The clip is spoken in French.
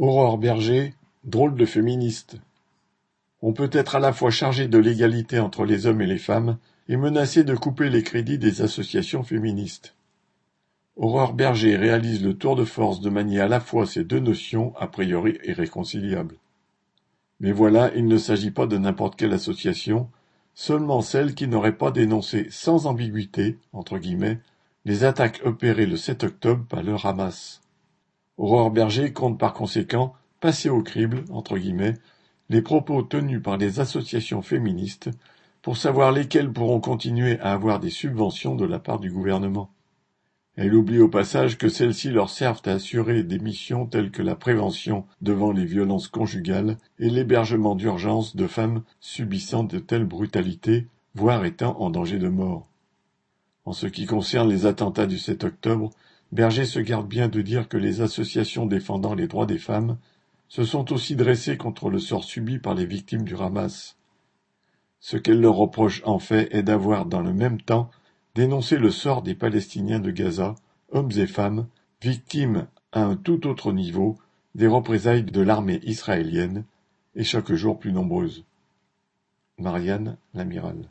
Aurore Berger, drôle de féministe. On peut être à la fois chargé de l'égalité entre les hommes et les femmes et menacé de couper les crédits des associations féministes. Aurore Berger réalise le tour de force de manier à la fois ces deux notions a priori irréconciliables. Mais voilà, il ne s'agit pas de n'importe quelle association, seulement celle qui n'aurait pas dénoncé sans ambiguïté, entre guillemets, les attaques opérées le 7 octobre par le Hamas. Aurore Berger compte par conséquent passer au crible entre guillemets les propos tenus par les associations féministes pour savoir lesquelles pourront continuer à avoir des subventions de la part du gouvernement. Elle oublie au passage que celles-ci leur servent à assurer des missions telles que la prévention devant les violences conjugales et l'hébergement d'urgence de femmes subissant de telles brutalités, voire étant en danger de mort. En ce qui concerne les attentats du 7 octobre, Berger se garde bien de dire que les associations défendant les droits des femmes se sont aussi dressées contre le sort subi par les victimes du Hamas. Ce qu'elle leur reproche en fait est d'avoir dans le même temps dénoncé le sort des Palestiniens de Gaza, hommes et femmes, victimes à un tout autre niveau des représailles de l'armée israélienne, et chaque jour plus nombreuses. Marianne l'amiral